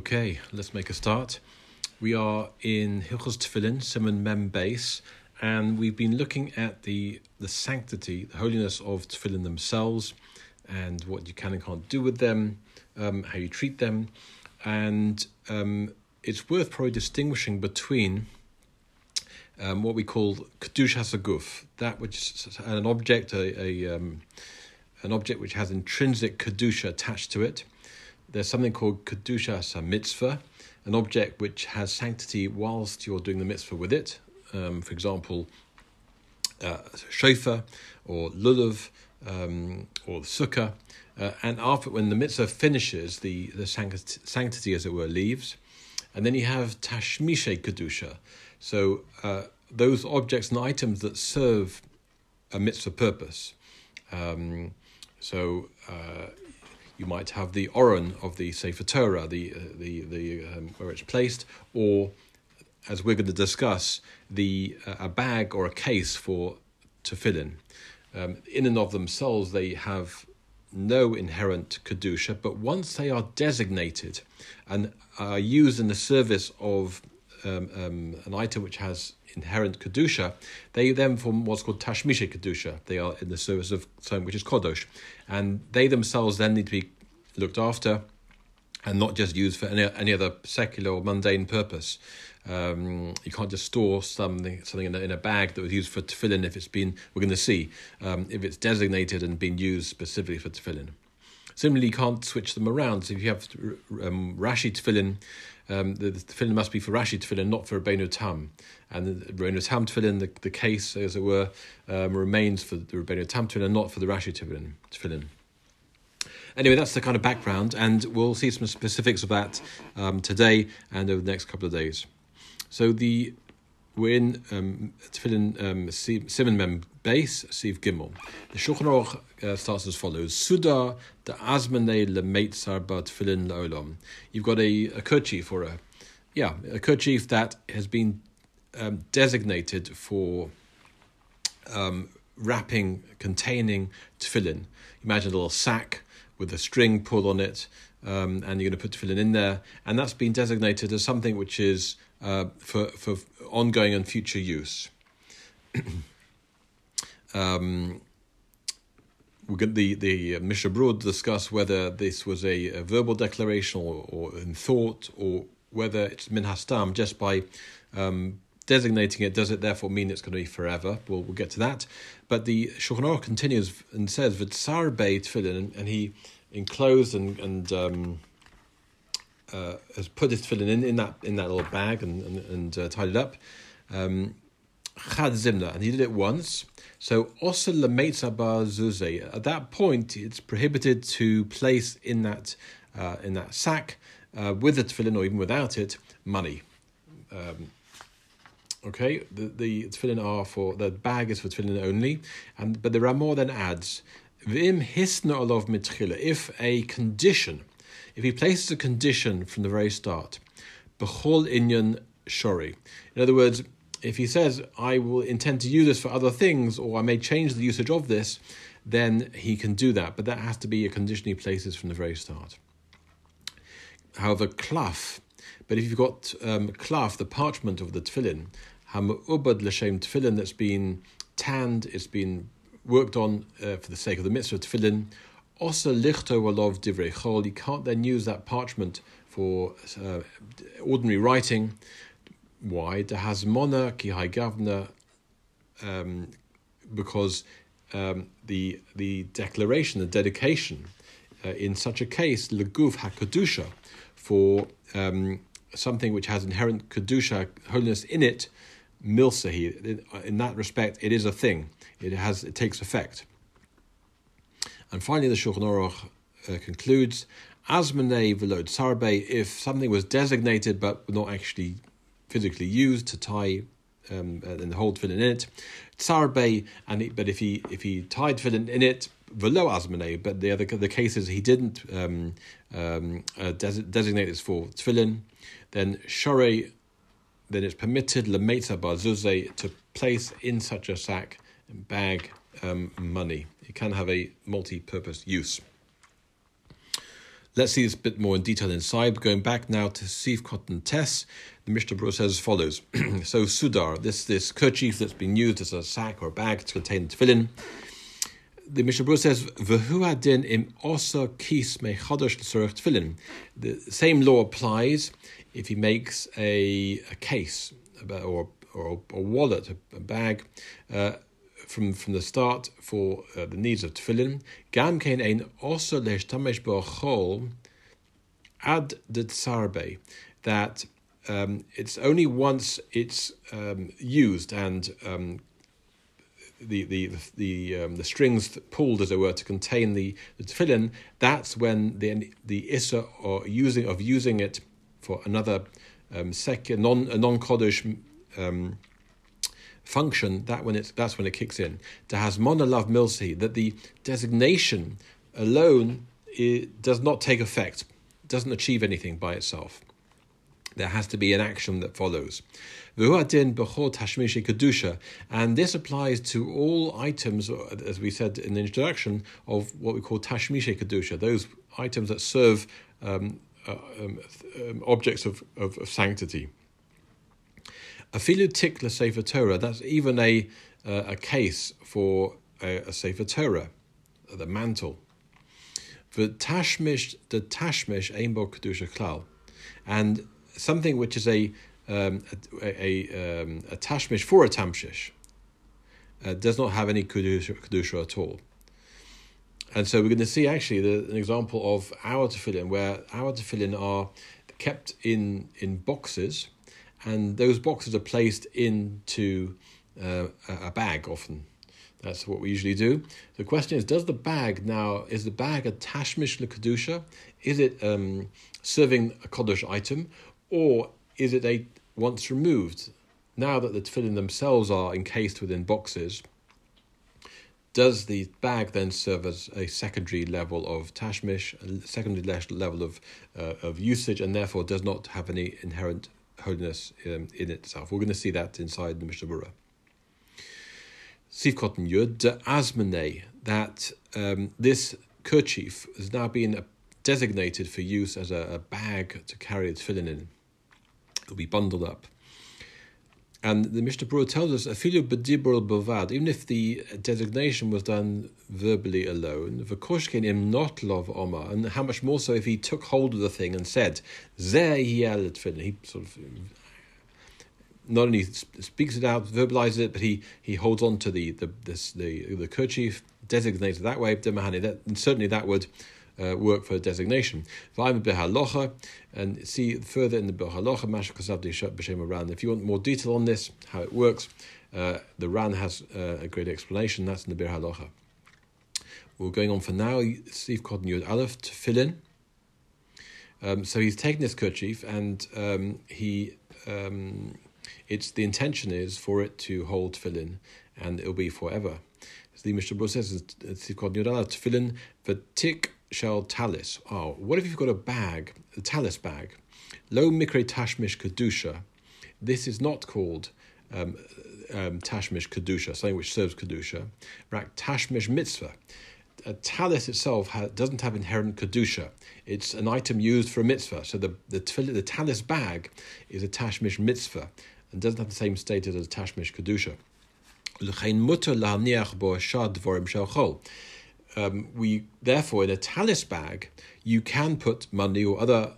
Okay, let's make a start. We are in Hilchos Tefillin, Simon Mem base, and we've been looking at the the sanctity, the holiness of Tefillin themselves, and what you can and can't do with them, um, how you treat them, and um, it's worth probably distinguishing between um, what we call kedusha saguf, that which is an object, a, a um, an object which has intrinsic kedusha attached to it. There's something called kedusha mitzvah, an object which has sanctity whilst you're doing the mitzvah with it. Um, for example, uh, shofar or lulav um, or sukkah. Uh, and after, when the mitzvah finishes, the, the sanctity, sanctity, as it were, leaves. And then you have tashmishe kedusha. So uh, those objects and items that serve a mitzvah purpose. Um, so uh, you might have the oron of the Sefer Torah, the uh, the the um, where it's placed, or as we're going to discuss, the uh, a bag or a case for tefillin. Um, in and of themselves, they have no inherent kedusha, but once they are designated and are used in the service of um, um, an item which has inherent kedusha, they then form what's called tashmisha kedusha. They are in the service of something which is kodosh, and they themselves then need to be looked after, and not just used for any any other secular or mundane purpose. Um, you can't just store something something in a, in a bag that was used for tefillin if it's been we're going to see um, if it's designated and been used specifically for tefillin. Similarly, you can't switch them around. So if you have um, Rashi tefillin, um, the, the must be for Rashi tefillin, not for Rabbeinu Tam. And the Rabbeinu Tam tefillin, the, the case, as it were, um, remains for the Rabbeinu Tam tefillin, not for the Rashi tefillin. tefillin. Anyway, that's the kind of background, and we'll see some specifics of that um, today and over the next couple of days. So the we're in um, Tefillin um, Simon Mem base Sif Gimel. The Shulchan Aruch uh, starts as follows: Suda the Azmane leMeitzar ba Tefillin laolam. You've got a, a kerchief or a yeah a kerchief that has been um, designated for um, wrapping, containing tefillin. Imagine a little sack with a string pulled on it, um, and you're going to put tefillin in there, and that's been designated as something which is uh, for for ongoing and future use. um, we get the the uh, Mishnah discuss whether this was a, a verbal declaration or, or, in thought, or whether it's min hastam just by um, designating it. Does it therefore mean it's going to be forever? We'll we'll get to that. But the Shulchan continues and says v'tsar beit tefillin, and he enclosed and and um, uh, has put his tefillin in, in that in that little bag and and, and uh, tied it up. Um, Chad Zimna, and he did it once. So Osel Zuze. At that point, it's prohibited to place in that uh, in that sack uh, with the tefillin or even without it money. Um, okay, the the tefillin are for the bag is for tefillin only, and but there are more than adds. Vim hisna olov mitchila. If a condition, if he places a condition from the very start, bechol inyan shori. In other words, if he says, I will intend to use this for other things, or I may change the usage of this, then he can do that. But that has to be a condition he places from the very start. However, klaf, but if you've got um, the parchment of the tefillin, hamubad l'shem tefillin that's been tanned, it's been worked on uh, for the sake of the mitzvah tefillin, osa lichto walov divrei chol, you can't then use that parchment for uh, ordinary writing, why? The Hasmona ki Gavna, um, because um, the the declaration, the dedication, uh, in such a case, leguf hakadusha, for um, something which has inherent kedusha holiness in it, milsahi. In, that respect, it is a thing. It has it takes effect. And finally, the Shulchan Aruch uh, concludes, Asmanei velod sarbe, if something was designated but not actually physically used to tie um, uh, and hold tefillin in it. Tsarbe, and but if he if he tied tefillin in it, velo azmane. But the other the cases he didn't um, um, uh, des- designate this for tefillin, then shore, then it's permitted lemetza bazuze to place in such a sack and bag um, money. It can have a multi-purpose use. Let's see this a bit more in detail inside. Going back now to Sif Cotton Tess, the Mishnah Berurah says as follows. so Sudar, this this kerchief that's been used as a sack or a bag to contain tefillin. The Mishnah Berurah says, "V'hu adin im osa kis me chadash tefillin." The same law applies if he makes a, a case or or a wallet, a, bag. Uh, from, from the start for uh, the needs of tefillin. Gam kein ein osa leishtamesh bo'chol ad de tsarbe, that um, it's only once it's um, used and um, the the the um, the strings pulled, as it were, to contain the, the tefillin. That's when the the issa or using of using it for another um, second non non kodesh um, function. That when it's that's when it kicks in. To has monolav milsi that the designation alone does not take effect, doesn't achieve anything by itself there has to be an action that follows. And this applies to all items, as we said in the introduction, of what we call tashmishe kedusha, those items that serve um, uh, um, um, objects of, of, of sanctity. Afilu tik sefer Torah, that's even a, uh, a case for a, a sefer Torah, the mantle. The tashmish, the tashmish, aimbo kedusha klal. And something which is a um, a, a, um, a tashmish for a tamshish uh, does not have any kedusha, kedusha at all. And so we're going to see actually the, an example of our tefillin, where our tefillin are kept in in boxes, and those boxes are placed into uh, a bag often. That's what we usually do. The question is, does the bag now, is the bag a tashmish le kedusha? Is it um, serving a kodesh item, or is it a once removed? Now that the tefillin themselves are encased within boxes, does the bag then serve as a secondary level of tashmish, a secondary level of uh, of usage, and therefore does not have any inherent holiness um, in itself? We're going to see that inside the Mishnah Berurah. Sif Yud Asmane, that um, this kerchief has now been designated for use as a, a bag to carry its tefillin in will be bundled up. And the Mishnah Berurah tells us, "Afilu bedibur bavad." Even if the designation was done verbally alone, v'koshkin im not love Omar, and how much more so if he took hold of the thing and said, "Zeh He sort of not only speaks it out, verbalizes it, but he, he holds on to the the this, the the kerchief, designates it that way. That and certainly that would uh, work for designation. And see further in the Biur Halacha, B'Shem Ran. If you want more detail on this, how it works, uh, the Ran has uh, a great explanation. That's in the Biur Halacha. We're going on for now. Sif Cotton Yud Aleph tefillin. Um, so he's taken this kerchief and um, he um, it's the intention is for it to hold tefillin and it'll be forever. So the Mishnah says, Cotton Yud Aleph tefillin v'tik shell talis. Oh, what if you've got a bag, a talis bag? Lo mikre tashmish kedusha. This is not called um, um, tashmish kedusha, something which serves kedusha. Rak tashmish mitzvah. A talis itself ha- doesn't have inherent kedusha. It's an item used for a mitzvah. So the the, the talis bag is a tashmish mitzvah and doesn't have the same status as a tashmish kedusha um, we therefore in a talis bag you can put money or other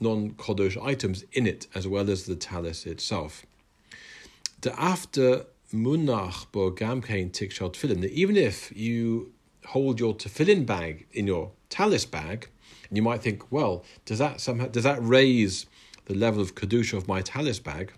non-kodesh items in it as well as the talis itself. The after munach bo gamkein tikshal tefillin. Even if you hold your tefillin bag in your talis bag, and you might think, well, does that somehow does that raise the level of kedusha of my talis bag?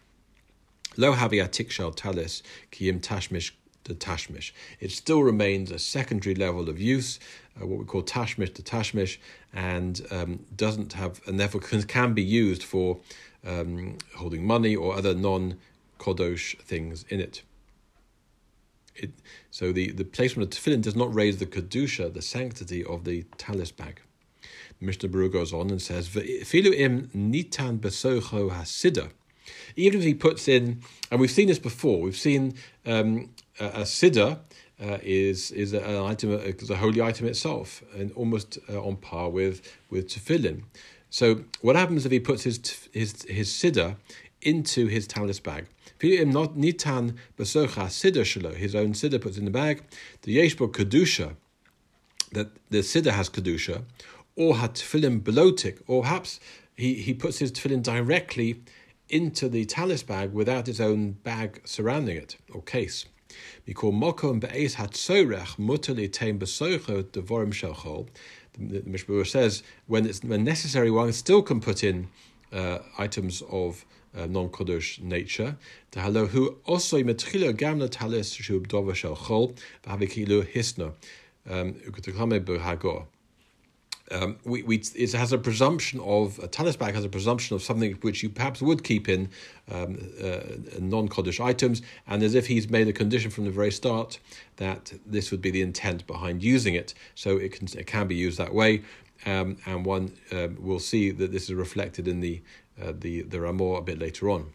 Lo havia tikshal talis kiyim tashmish the tashmish. It still remains a secondary level of use, uh, what we call tashmish to tashmish, and um, doesn't have, and therefore can, can be used for um, holding money or other non kodosh things in it. It, so the, the placement of tefillin does not raise the kedusha, the sanctity of the talis bag. Mishnah Berurah goes on and says, "Filu im nitan besocho hasida." Even if he puts in, and we've seen this before, we've seen um, a, a siddur uh, is is an item, is a holy item itself, and almost uh, on par with with tefillin. So what happens if he puts his his his siddur into his talis bag? Not nitan besocha siddur shelo. His own siddur puts in the bag. The yeshbo kedusha. That the siddur has kedusha, or hat tefillin belotik, or perhaps he, he puts his tefillin directly into the talis bag without its own bag surrounding it or case. The Mishmur says when it's when necessary, one still can put in uh, items of uh, non-kodesh nature. Tahalahu um, we, we, it has a presumption of a talis bag has a presumption of something which you perhaps would keep in um, uh, non-Kaddish items, and as if he's made a condition from the very start that this would be the intent behind using it, so it can it can be used that way, um, and one um, will see that this is reflected in the uh, the the Rema a bit later on.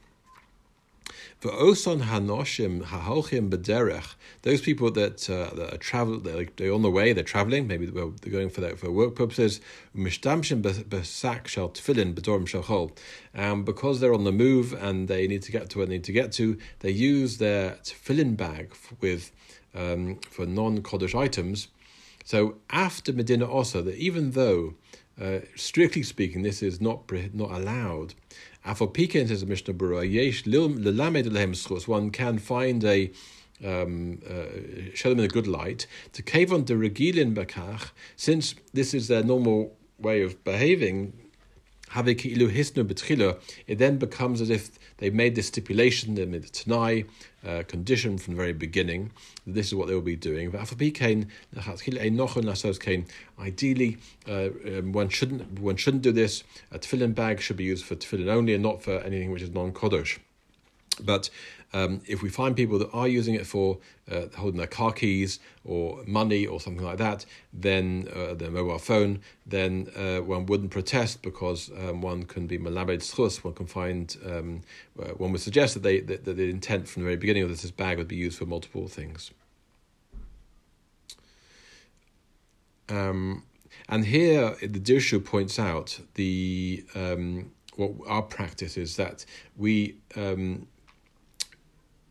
V'oson hanoshim haholchim bederech. Those people that, uh, that are travel, they're, they're on the way, they're traveling. Maybe they're going for that for work purposes. Mishtamshim besak shel tefillin bedorim shel And because they're on the move and they need to get to where they need to get to, they use their tefillin bag with um, for non kodesh items. So after Medina Osa, that even though uh, strictly speaking, this is not not allowed. Pika says Mishnah Berurah, yesh lelamed lehem schus. One can find a um, uh, show them in a good light to cave on the regilin bakach, since this is their normal way of behaving. It then becomes as if they made this stipulation, they made the Tanai uh, condition from the very beginning. This is what they will be doing. Ideally, uh, um, one shouldn't one shouldn't do this. A tefillin bag should be used for tefillin only and not for anything which is non kodesh. But um, if we find people that are using it for uh, holding their car keys or money or something like that, then uh, their mobile phone, then uh, one wouldn't protest because um, one can be malabed schus. One can find um, uh, one would suggest that they that, that, the intent from the very beginning of this, bag would be used for multiple things. Um, and here the Dirshu points out the um, what our practice is that we um,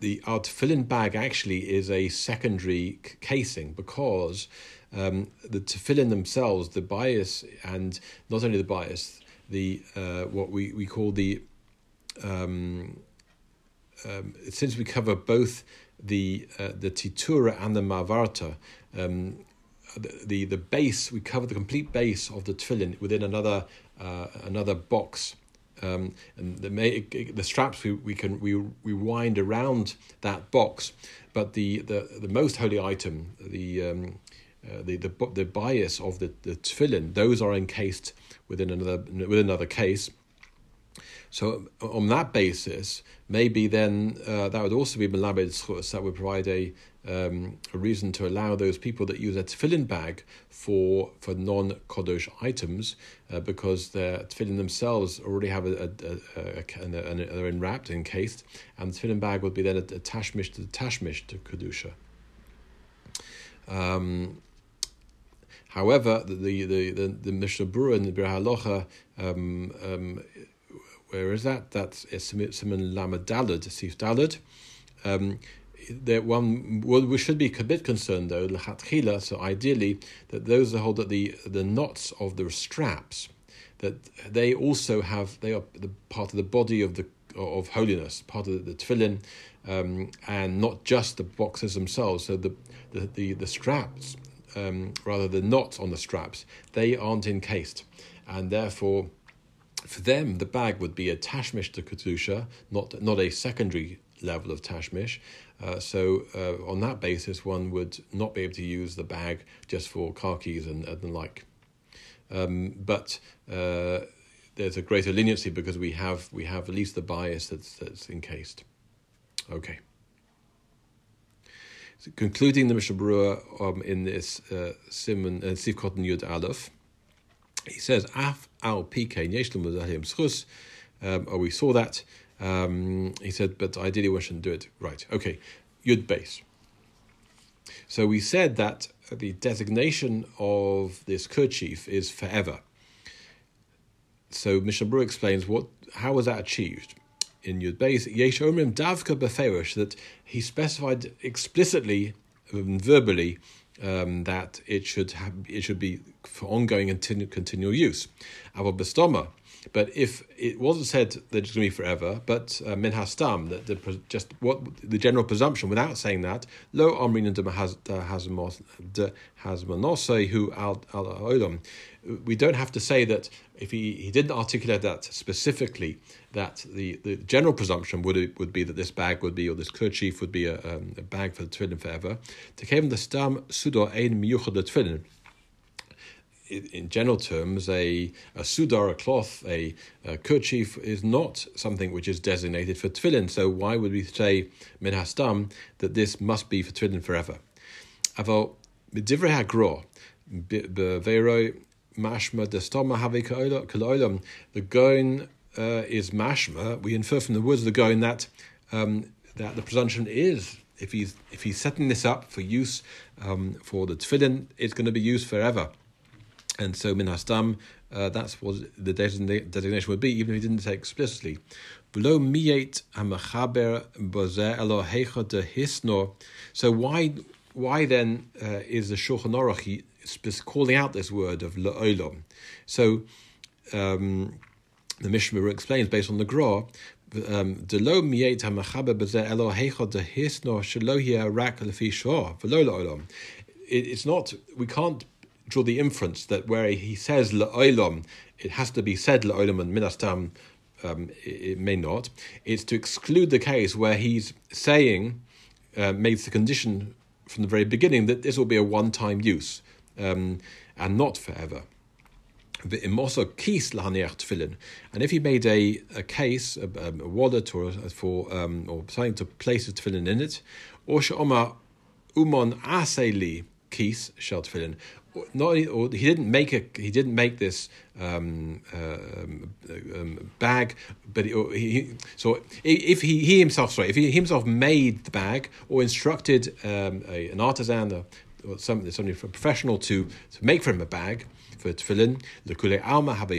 the our tefillin bag actually is a secondary c- casing because um, the tefillin themselves, the bias, and not only the bias, the uh, what we, we call the um, um, since we cover both the uh, the titura and the mavarta, um, the, the base we cover the complete base of the tefillin within another uh, another box um, and the, the straps we, we can we, we wind around that box, but the, the, the most holy item, the um, uh, the, the the bias of the, the tefillin, those are encased within another within another case. So on that basis, maybe then uh, that would also be melabed schus. That would provide a um, a reason to allow those people that use a tefillin bag for for non kodesh items uh, because their tefillin themselves already have a, a, a, a, they're enwrapped, encased, and the tefillin bag would be then a, a tashmish to the tashmish to kedusha. Um, however, the the the the, the Mishnah Berurah and the Biur Halacha, um, um, where is that? That's Simon Lamed Dalad, Sif Dalad. Um, that one well, we should be a bit concerned though lechatchila. So ideally, that those that hold that the the knots of the straps that they also have they are the part of the body of the of holiness, part of the, the tefillin, um, and not just the boxes themselves. So the the the, the straps, um, rather the knots on the straps, they aren't encased, and therefore. For them, the bag would be a tashmish to kedusha, not not a secondary level of tashmish. Uh, so uh, on that basis, one would not be able to use the bag just for car keys and, and the like. Um, but uh, there's a greater leniency because we have we have at least the bias that's that's encased. Okay. So concluding the Mishnah Berurah um, in this uh, Simon and uh, Sivkot Yud Aleph, he says Af al pk schus. Um, oh, we saw that. Um, he said, but ideally one shouldn't do it. Right, okay. Yud base. So we said that the designation of this kerchief is forever. So Mishnah Berurah explains what how was that achieved? In Yud Beis, Yesh Omrim Davka Beferish, that he specified explicitly, um, verbally, um, that it should have, it should be for ongoing and continual use. Avo Bestoma, but if it wasn't said that it's going to be forever, but uh, min hastam, that the, just what the general presumption, without saying that, lo amrin de hasmanosei who al al olam. We don't have to say that if he, he didn't articulate that specifically, that the, the general presumption would would be that this bag would be or this kerchief would be a, um, a bag for the tefillin forever. To came the stam sudo ein miyuchad tefillin in general terms, a, a sudar, a cloth, a, a, kerchief is not something which is designated for tefillin. So why would we say min hastam that this must be for tefillin forever? Mashma. The goin uh, is mashma. We infer from the words of the goin that um, that the presumption is if he's if he's setting this up for use um, for the tefillin, it's going to be used forever. And so min hastam, uh, that's what the designation would be, even if he didn't say explicitly. So why why then uh, is the Shulchan Aruch calling out this word of le'olam? So um, the Mishnah explains based on the Gra. Um. It's not. We can't draw the inference that where he says la'olam, it has to be said la'olam and minastam, um, it, may not. It's to exclude the case where he's saying, uh, makes the condition from the very beginning that this will be a one-time use um, and not forever. And if he made a, a case, a, a wallet, or for um, or something to place a tefillin in it, or she'omar umon aseli keys shel tefillin, not he didn't make a he didn't make this um, uh, um, bag, but he, he, so if he, he himself sorry if he himself made the bag or instructed um, a, an artisan or, or somebody somebody professional to to make for him a bag for tefillin, lekule alma have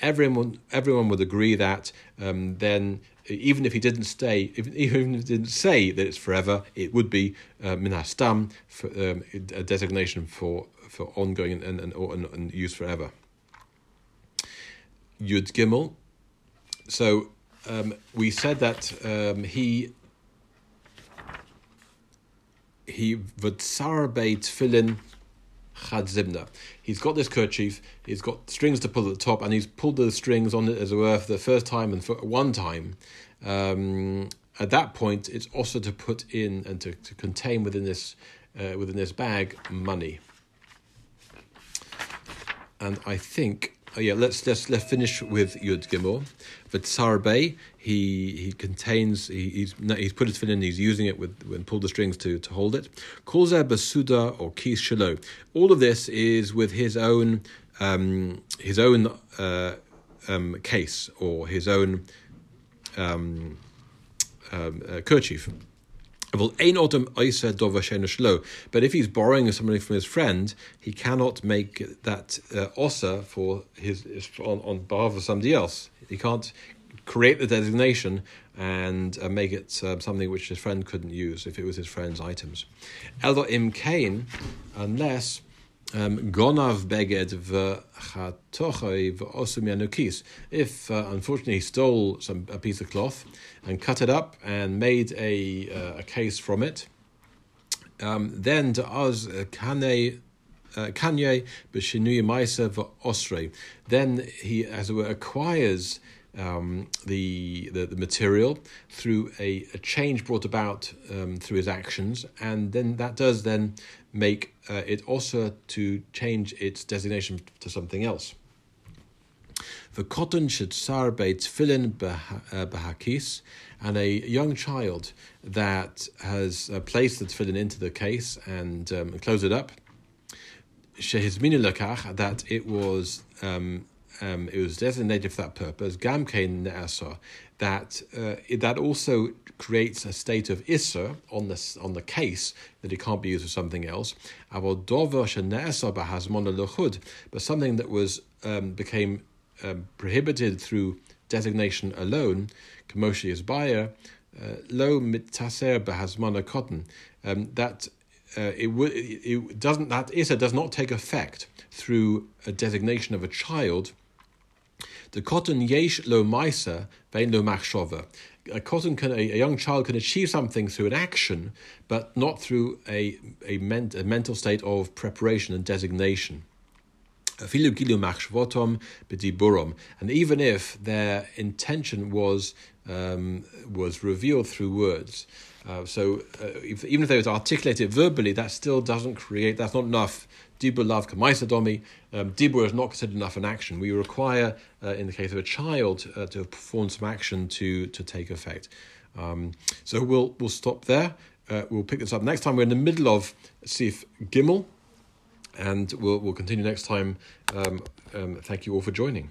Everyone everyone would agree that um, then even if he didn't stay, even if he didn't say that it's forever, it would be uh, minastam, for, um, a designation for, for ongoing and, and, and, and use forever. Yud Gimel. So um, we said that um, he he v'tsarbe tefillin chadzimna. He's got this kerchief, he's got strings to pull at the top, and he's pulled the strings on it, as it were, for the first time and for one time. Um, at that point, it's also to put in and to, to contain within this uh, within this bag money. And I think, oh yeah, let's let's let's finish with Yud Gimel. V'tzarbe, he he contains he, he's he's put his fin in, he's using it with and pulled the strings to to hold it. Kolzer basuda or kis. All of this is with his own um, his own uh, um, case or his own um, um, uh, kerchief. But if he's borrowing something from his friend, he cannot make that uh, osa for his, on, on behalf of somebody else. He can't create the designation and uh, make it uh, something which his friend couldn't use if it was his friend's items. Eldo im kain, unless gonav beged v'chatochai v'osum If uh, unfortunately he stole some a piece of cloth and cut it up and made a uh, a case from it, um, then to us uh, kane uh, kanye b'shinui ma'aser v'osrei. Then he, as it were, acquires um, the, the, the material through a, a change brought about um, through his actions, and then that does then make uh, it also to change its designation to something else. The cotton should sar beit tefillin behakis, and a young child that has uh, placed the tefillin into the case and um, closed it up. Shehizminu lakach that it was um, um, it was designated for that purpose, Gamkein Ne'asar, that uh, that also creates a state of Isser on the, on the case that it can't be used for something else. But something that was um, became um, prohibited through designation alone, Kamoshi is buyer, uh, lo mitaser behazmana cotton, um, that uh, it, w- it doesn't that issa does not take effect through a designation of a child. The cotton yesh lo maisa vein lo machshova. A cotton can a, a, young child can achieve something through an action, but not through a a, ment, a mental state of preparation and designation. And even if their intention was um, was revealed through words, uh, so uh, if, even if they was articulated verbally, that still doesn't create. That's not enough. Dibur lav kamaisadomi. Um, dibur is not considered enough an action. We require, uh, in the case of a child, uh, to perform some action to to take effect. Um, so we'll we'll stop there. Uh, we'll pick this up next time. We're in the middle of Sif Gimel and we'll, we'll continue next time. Um, um, thank you all for joining.